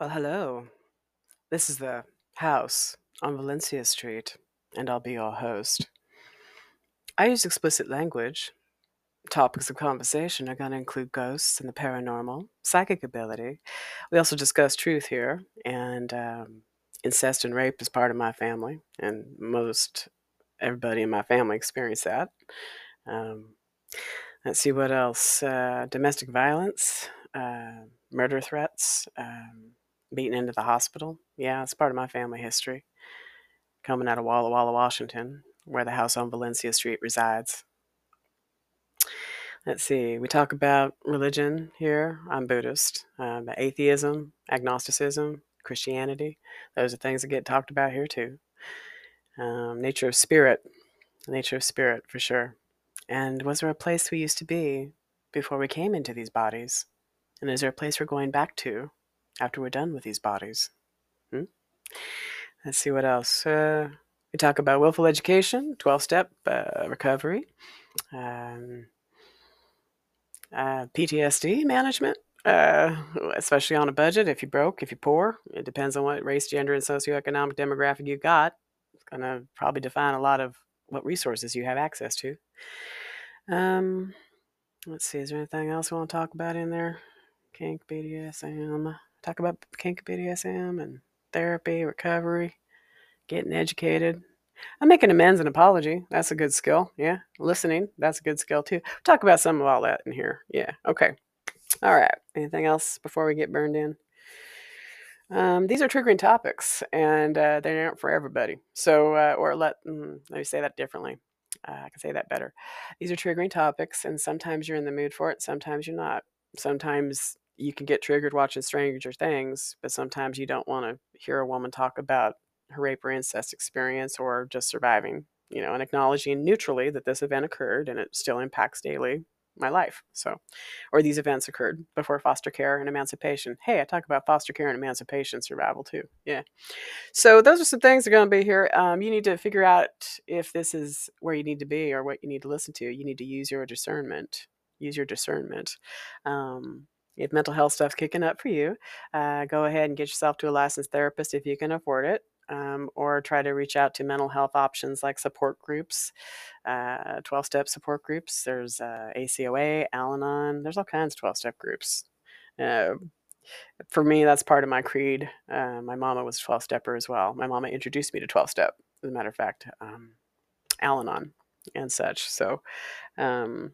Well, hello. This is the house on Valencia Street, and I'll be your host. I use explicit language. Topics of conversation are going to include ghosts and the paranormal, psychic ability. We also discuss truth here, and um, incest and rape is part of my family, and most everybody in my family experienced that. Um, let's see what else uh, domestic violence, uh, murder threats. Um, beaten into the hospital. Yeah, it's part of my family history. Coming out of Walla Walla, Washington, where the house on Valencia Street resides. Let's see, we talk about religion here. I'm Buddhist. Um, atheism, agnosticism, Christianity. Those are things that get talked about here too. Um, nature of spirit. Nature of spirit, for sure. And was there a place we used to be before we came into these bodies? And is there a place we're going back to after we're done with these bodies. Hmm? Let's see what else. Uh, we talk about willful education, 12 step uh, recovery, um, uh, PTSD management, uh, especially on a budget. If you're broke, if you're poor, it depends on what race, gender, and socioeconomic demographic you got. It's going to probably define a lot of what resources you have access to. Um, let's see, is there anything else we want to talk about in there? Kink, BDSM talk about kink BDSM and therapy, recovery, getting educated. I'm making amends and apology. That's a good skill. Yeah. Listening. That's a good skill too. Talk about some of all that in here. Yeah. Okay. All right. Anything else before we get burned in? Um, these are triggering topics, and uh, they aren't for everybody. So, uh, or let mm, let me say that differently. Uh, I can say that better. These are triggering topics, and sometimes you're in the mood for it, sometimes you're not. Sometimes you can get triggered watching Stranger Things, but sometimes you don't want to hear a woman talk about her rape or incest experience or just surviving, you know, and acknowledging neutrally that this event occurred and it still impacts daily my life. So, or these events occurred before foster care and emancipation. Hey, I talk about foster care and emancipation survival too. Yeah. So, those are some things that are going to be here. Um, you need to figure out if this is where you need to be or what you need to listen to. You need to use your discernment. Use your discernment. Um, if mental health stuff kicking up for you, uh, go ahead and get yourself to a licensed therapist if you can afford it. Um, or try to reach out to mental health options like support groups, 12 uh, step support groups. There's uh, ACOA, Al Anon, there's all kinds of 12 step groups. Uh, for me, that's part of my creed. Uh, my mama was 12 stepper as well. My mama introduced me to 12 step, as a matter of fact, um, Al Anon and such. So, um,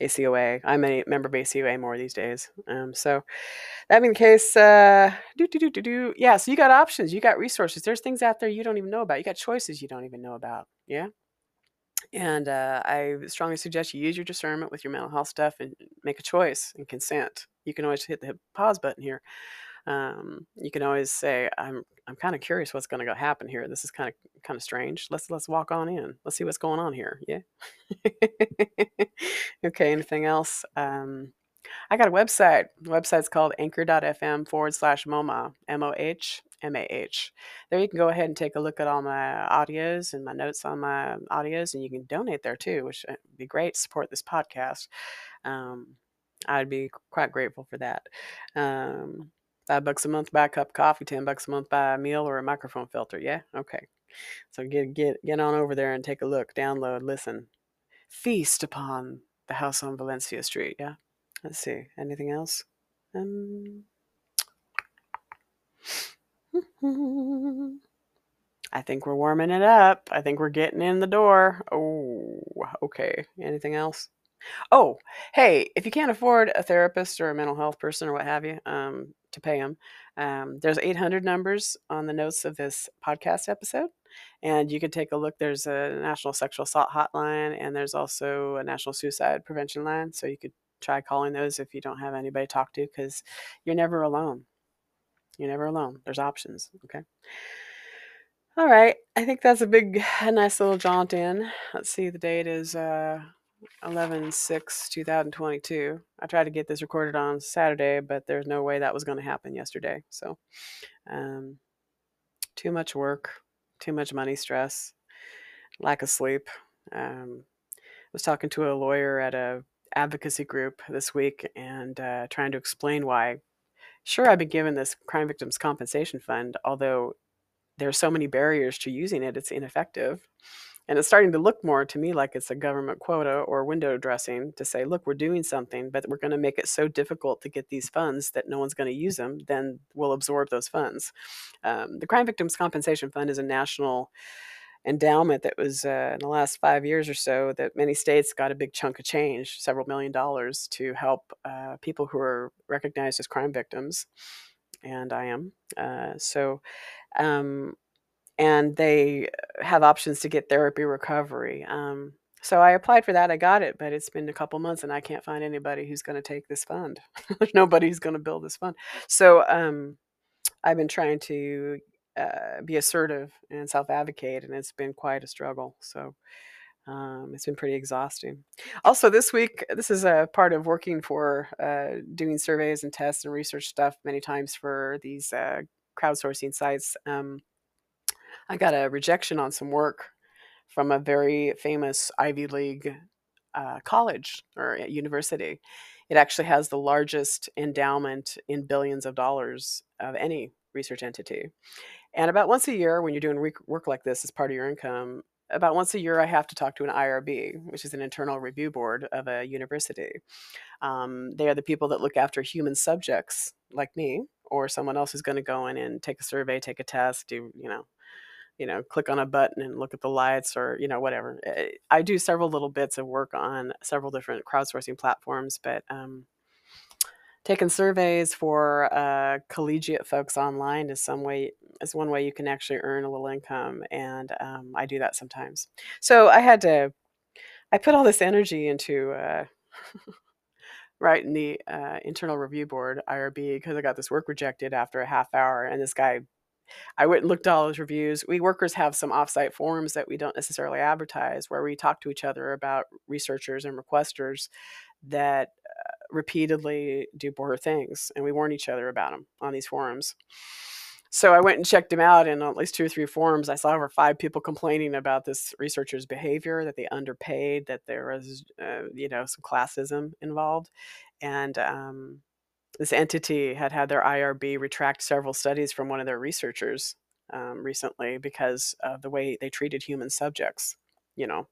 ACOA. I'm a member of ACOA more these days. Um, so that being the case, uh, do do do do do. Yeah, so you got options, you got resources. There's things out there you don't even know about. You got choices you don't even know about. Yeah. And uh, I strongly suggest you use your discernment with your mental health stuff and make a choice and consent. You can always hit the pause button here um, you can always say, "I'm I'm kind of curious what's going to happen here. This is kind of kind of strange. Let's let's walk on in. Let's see what's going on here." Yeah. okay. Anything else? Um, I got a website. The website's called anchor.fm forward slash MOMA, M O H M A H. There you can go ahead and take a look at all my audios and my notes on my audios, and you can donate there too, which would uh, be great support this podcast. Um, I'd be quite grateful for that. Um, Five bucks a month buy a cup of coffee, ten bucks a month buy a meal or a microphone filter. Yeah? Okay. So get get get on over there and take a look, download, listen. Feast upon the house on Valencia Street, yeah? Let's see. Anything else? Um I think we're warming it up. I think we're getting in the door. Oh, okay. Anything else? Oh, hey, if you can't afford a therapist or a mental health person or what have you, um, to pay them. Um, there's 800 numbers on the notes of this podcast episode, and you can take a look. There's a National Sexual Assault Hotline, and there's also a National Suicide Prevention Line. So you could try calling those if you don't have anybody to talk to, because you're never alone. You're never alone. There's options. Okay. All right. I think that's a big, a nice little jaunt in. Let's see. The date is uh, 11 6 2022 i tried to get this recorded on saturday but there's no way that was going to happen yesterday so um, too much work too much money stress lack of sleep um, i was talking to a lawyer at a advocacy group this week and uh, trying to explain why sure, I've been given this crime victims compensation fund, although there are so many barriers to using it, it's ineffective. And it's starting to look more to me like it's a government quota or window dressing to say, look, we're doing something, but we're going to make it so difficult to get these funds that no one's going to use them, then we'll absorb those funds. Um, the Crime Victims Compensation Fund is a national endowment that was uh, in the last five years or so that many states got a big chunk of change, several million dollars, to help uh, people who are recognized as crime victims. And I am. Uh, so, um, and they have options to get therapy recovery. Um, so I applied for that. I got it, but it's been a couple months, and I can't find anybody who's going to take this fund. There's nobody who's going to build this fund. So um, I've been trying to uh, be assertive and self advocate, and it's been quite a struggle. So um, it's been pretty exhausting. Also, this week, this is a part of working for uh, doing surveys and tests and research stuff many times for these uh, crowdsourcing sites. Um, I got a rejection on some work from a very famous Ivy League uh, college or university. It actually has the largest endowment in billions of dollars of any research entity. And about once a year, when you're doing work like this as part of your income, about once a year, I have to talk to an IRB, which is an internal review board of a university. Um, they are the people that look after human subjects like me or someone else who's going to go in and take a survey, take a test, do, you know, you know, click on a button and look at the lights or, you know, whatever. Eh, I do several little bits of work on several different crowdsourcing platforms, but um, taking surveys for uh, collegiate folks online is some way is one way you can actually earn a little income, and um, I do that sometimes. So I had to, I put all this energy into uh, writing the uh, internal review board IRB because I got this work rejected after a half hour, and this guy. I went and looked at all those reviews. We workers have some offsite forums that we don't necessarily advertise where we talk to each other about researchers and requesters that repeatedly do poor things, and we warn each other about them on these forums. So I went and checked them out, and on at least two or three forums, I saw over five people complaining about this researcher's behavior, that they underpaid, that there was, uh, you know, some classism involved, and um, this entity had had their IRB retract several studies from one of their researchers um, recently because of the way they treated human subjects. You know,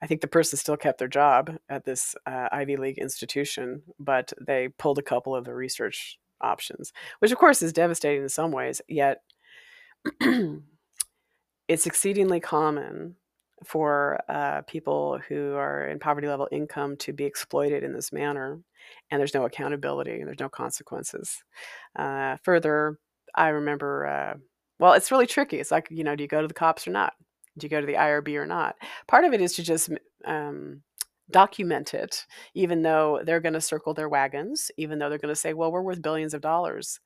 I think the person still kept their job at this uh, Ivy League institution, but they pulled a couple of the research options, which of course is devastating in some ways. Yet it's exceedingly common for uh, people who are in poverty level income to be exploited in this manner, and there's no accountability and there's no consequences. Uh, further, I remember, uh, well, it's really tricky. It's like, you know, do you go to the cops or not? do you go to the IRB or not? Part of it is to just um, document it, even though they're going to circle their wagons, even though they're going to say, well, we're worth billions of dollars.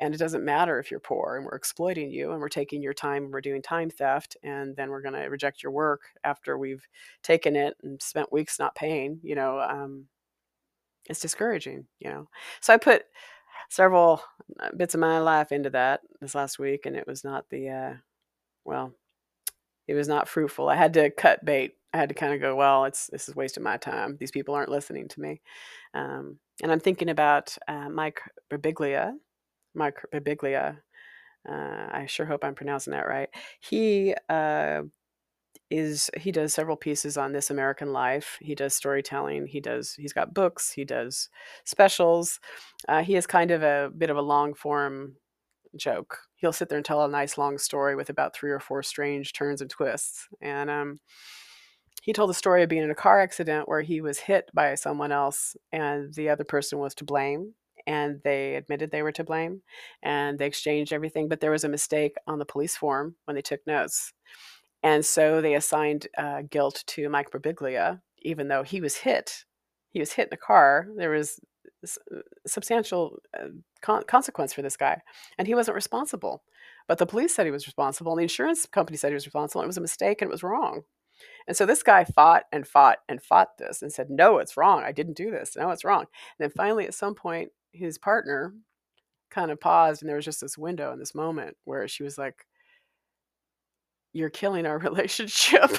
And it doesn't matter if you're poor and we're exploiting you and we're taking your time and we're doing time theft and then we're going to reject your work after we've taken it and spent weeks not paying, you know, um, it's discouraging, you know. So I put several uh, bits of my life into that this last week and it was not the, uh, well, it was not fruitful. I had to cut bait. I had to kind of go, well, it's this is wasting my time. These people aren't listening to me. Um, and I'm thinking about uh, Mike Birbiglia. Mike Birbiglia. Uh, I sure hope I'm pronouncing that right. He uh, is he does several pieces on this American life. He does storytelling. He does he's got books. He does specials. Uh, he is kind of a bit of a long form joke. He'll sit there and tell a nice long story with about three or four strange turns and twists. And um, he told the story of being in a car accident where he was hit by someone else and the other person was to blame. And they admitted they were to blame and they exchanged everything. But there was a mistake on the police form when they took notes. And so they assigned uh, guilt to Mike Birbiglia, even though he was hit. He was hit in a car. There was substantial uh, con- consequence for this guy, and he wasn't responsible. But the police said he was responsible, and the insurance company said he was responsible. And it was a mistake, and it was wrong. And so this guy fought and fought and fought this, and said, "No, it's wrong. I didn't do this. No, it's wrong." And then finally, at some point, his partner kind of paused, and there was just this window in this moment where she was like, "You're killing our relationship."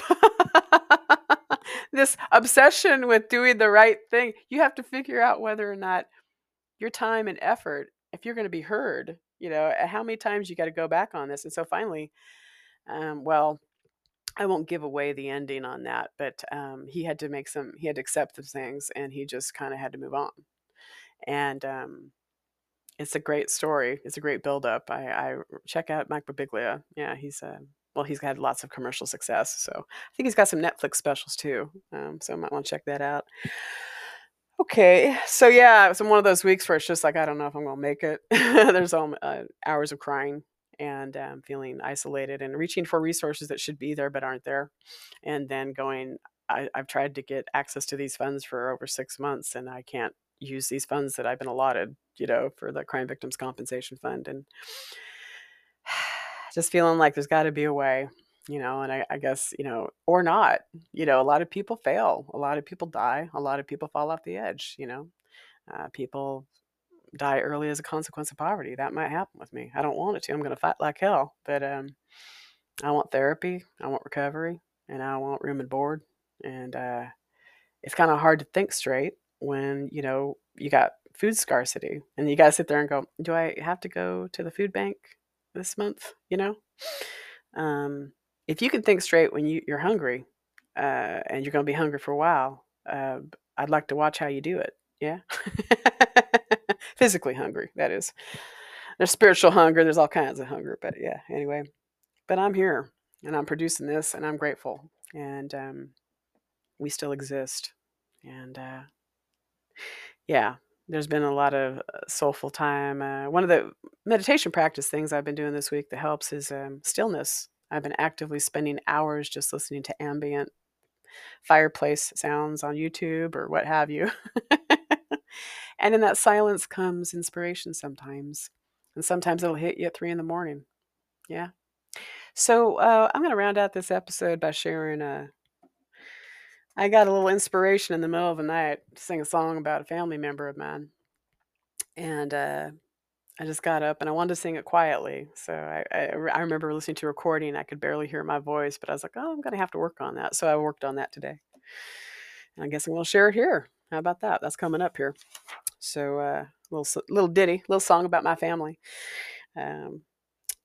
this obsession with doing the right thing. You have to figure out whether or not your time and effort if you're going to be heard, you know, how many times you got to go back on this? And so finally, um, well, I won't give away the ending on that, but um, he had to make some, he had to accept some things and he just kind of had to move on. And um, it's a great story. It's a great buildup. I, I check out Mike Birbiglia. Yeah, he's a, uh, well, he's had lots of commercial success. So I think he's got some Netflix specials too. Um, so I might want to check that out. Okay, so yeah, it's one of those weeks where it's just like I don't know if I'm gonna make it. There's all uh, hours of crying and um, feeling isolated and reaching for resources that should be there but aren't there, and then going. I, I've tried to get access to these funds for over six months, and I can't use these funds that I've been allotted, you know, for the Crime Victims Compensation Fund, and just feeling like there's got to be a way you know, and I, I, guess, you know, or not, you know, a lot of people fail. A lot of people die. A lot of people fall off the edge, you know. Uh, people die early as a consequence of poverty. That might happen with me. I don't want it to. I'm going to fight like hell. But um, I want therapy. I want recovery. And I want room and board. And uh, it's kind of hard to think straight when, you know, you got food scarcity and you got to sit there and go, do I have to go to the food bank this month? You know? Um, if you can think straight when you, you're hungry uh, and you're going to be hungry for a while, uh, I'd like to watch how you do it. Yeah. Physically hungry, that is. There's spiritual hunger, there's all kinds of hunger, but yeah, anyway. But I'm here and I'm producing this and I'm grateful. And um, we still exist. And uh, yeah, there's been a lot of uh, soulful time. Uh, one of the meditation practice things I've been doing this week that helps is um, stillness I've been actively spending hours just listening to ambient fireplace sounds on YouTube or what have you. and in that silence comes inspiration sometimes. And sometimes it'll hit you at three in the morning. Yeah. So uh, I'm going to round out this episode by sharing a. I got a little inspiration in the middle of the night to sing a song about a family member of mine. And uh, I just got up and I wanted to sing it quietly. So I, I, I remember listening to a recording. I could barely hear my voice, but I was like, oh, I'm going to have to work on that. So I worked on that today. And I guess I'm going to share it here. How about that? That's coming up here. So uh, little little ditty, little song about my family, um,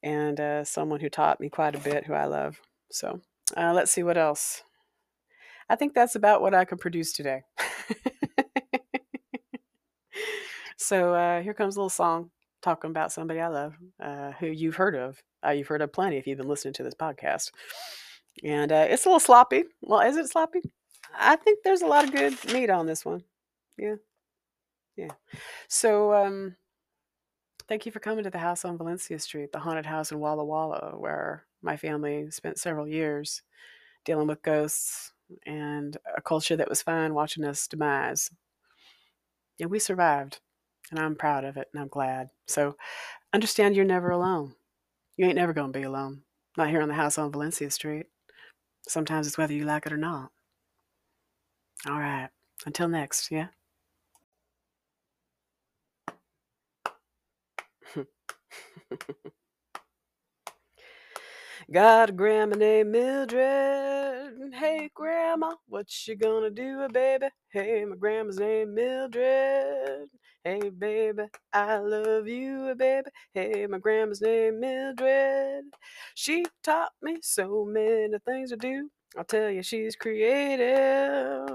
and uh, someone who taught me quite a bit, who I love. So uh, let's see what else. I think that's about what I could produce today. so uh, here comes a little song talking about somebody I love, uh, who you've heard of. Uh, you've heard of plenty if you've been listening to this podcast. And uh, it's a little sloppy. Well, is it sloppy? I think there's a lot of good meat on this one. Yeah. Yeah. So, um, thank you for coming to the house on Valencia Street, the haunted house in Walla Walla, where my family spent several years dealing with ghosts and a culture that was fine watching us demise. Yeah, we survived and I'm proud of it and I'm glad. So understand you're never alone. You ain't never going to be alone. Not here on the house on Valencia Street. Sometimes it's whether you like it or not. All right. Until next, yeah? Got a grandma named Mildred. Hey, grandma, what you gonna do, eh, baby? Hey, my grandma's name Mildred. Hey, baby, I love you, eh, baby. Hey, my grandma's name Mildred. She taught me so many things to do. I'll tell you, she's creative.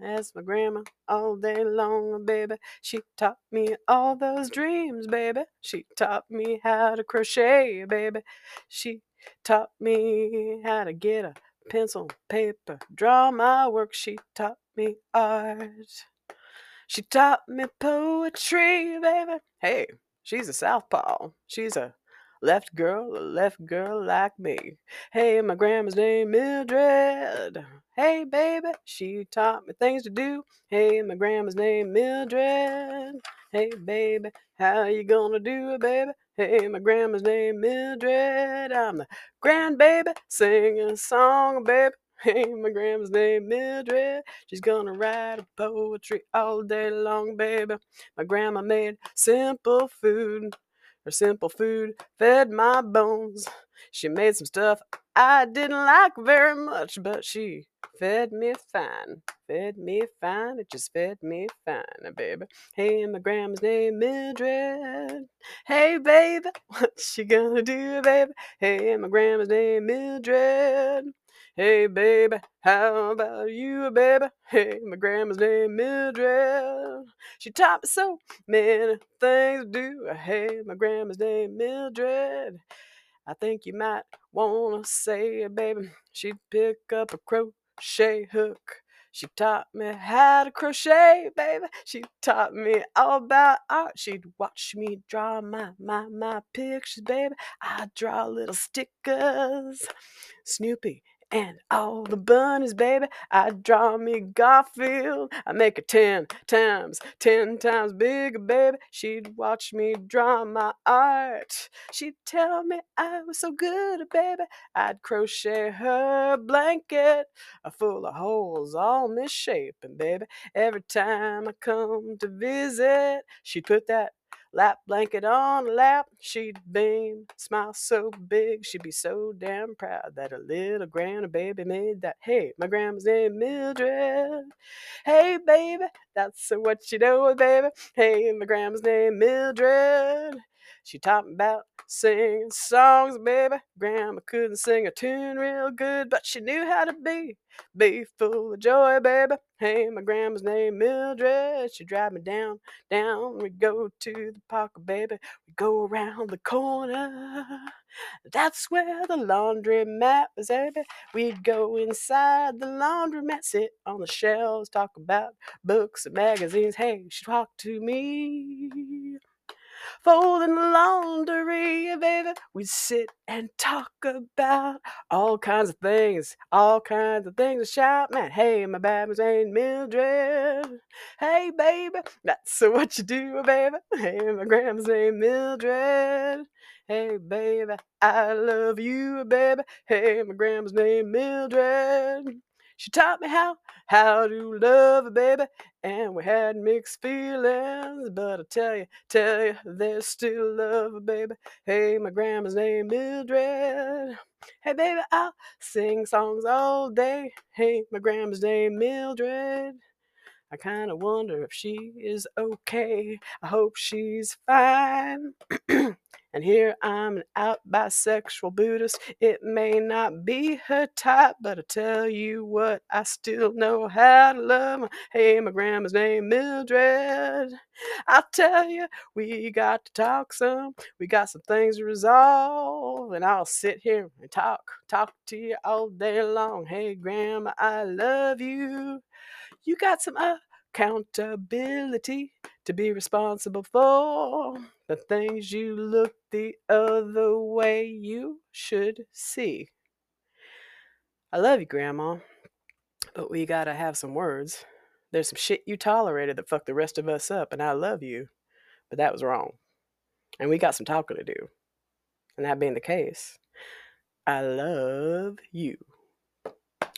That's my grandma all day long, eh, baby. She taught me all those dreams, baby. She taught me how to crochet, baby. She taught me how to get a pencil, paper, draw my work. She taught me art. She taught me poetry, baby. Hey, she's a southpaw. She's a left girl, a left girl like me. Hey, my grandma's name Mildred. Hey, baby, she taught me things to do. Hey, my grandma's name Mildred. Hey, baby, how you gonna do it, baby? Hey, my grandma's name Mildred. I'm the grandbaby singing a song, baby. Hey, my grandma's name Mildred. She's gonna write poetry all day long, baby. My grandma made simple food. Her simple food fed my bones. She made some stuff I didn't like very much, but she fed me fine. Fed me fine. It just fed me fine, baby. Hey, my grandma's name Mildred. Hey, baby, what you gonna do, baby? Hey, my grandma's name Mildred. Hey, baby, how about you, baby? Hey, my grandma's name Mildred. She taught me so many things to do. Hey, my grandma's name Mildred. I think you might wanna say, baby, she'd pick up a crochet hook. She taught me how to crochet, baby. She taught me all about art. She'd watch me draw my my my pictures, baby. I draw little stickers. Snoopy and all the bunnies, baby. I draw me Garfield. I make it ten times, ten times bigger, baby. She'd watch me draw my art. She'd tell me I was so good, baby. I'd crochet her blanket A full of holes, all misshapen, baby. Every time I come to visit, she'd put that lap blanket on lap. She'd beam, smile so big, she'd be so damn proud that her little grandbaby made that. Hey, my grandma's name Mildred. Hey, baby, that's what you know, baby. Hey, my grandma's name Mildred. She me about singing songs, baby. Grandma couldn't sing a tune real good, but she knew how to be. Be full of joy, baby. Hey, my grandma's name Mildred. She drive me down, down. We go to the park, baby. We go around the corner. That's where the laundry mat was, baby. We'd go inside the laundry mat, sit on the shelves, talk about books and magazines. Hey, she'd talk to me folding laundry, baby. We sit and talk about all kinds of things, all kinds of things. Shout, man, hey, my baby's ain't Mildred. Hey, baby, that's what you do, baby. Hey, my grandma's name Mildred. Hey, baby, I love you, baby. Hey, my grandma's name Mildred. She taught me how, how to love a baby, and we had mixed feelings. But I tell you, tell you, there's still love, a baby. Hey, my grandma's name Mildred. Hey, baby, I'll sing songs all day. Hey, my grandma's name Mildred. I kind of wonder if she is okay. I hope she's fine. and here I'm an out bisexual Buddhist. It may not be her type, but I tell you what, I still know how to love her. Hey, my grandma's name Mildred. I'll tell you, we got to talk some. We got some things to resolve, and I'll sit here and talk, talk to you all day long. Hey, grandma, I love you you got some accountability to be responsible for the things you look the other way you should see. I love you, Grandma, but we gotta have some words. There's some shit you tolerated that fucked the rest of us up, and I love you, but that was wrong. And we got some talking to do. And that being the case, I love you.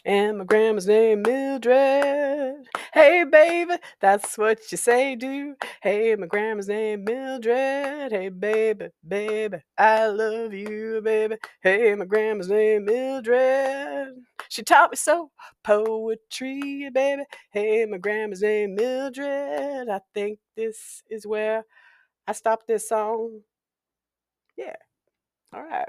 And my grandma's name Mildred. Hey baby, that's what you say do. Hey, my grandma's name Mildred. Hey baby, baby, I love you, baby. Hey, my grandma's name Mildred. She taught me so poetry, baby. Hey, my grandma's name Mildred. I think this is where I stop this song. Yeah. All right.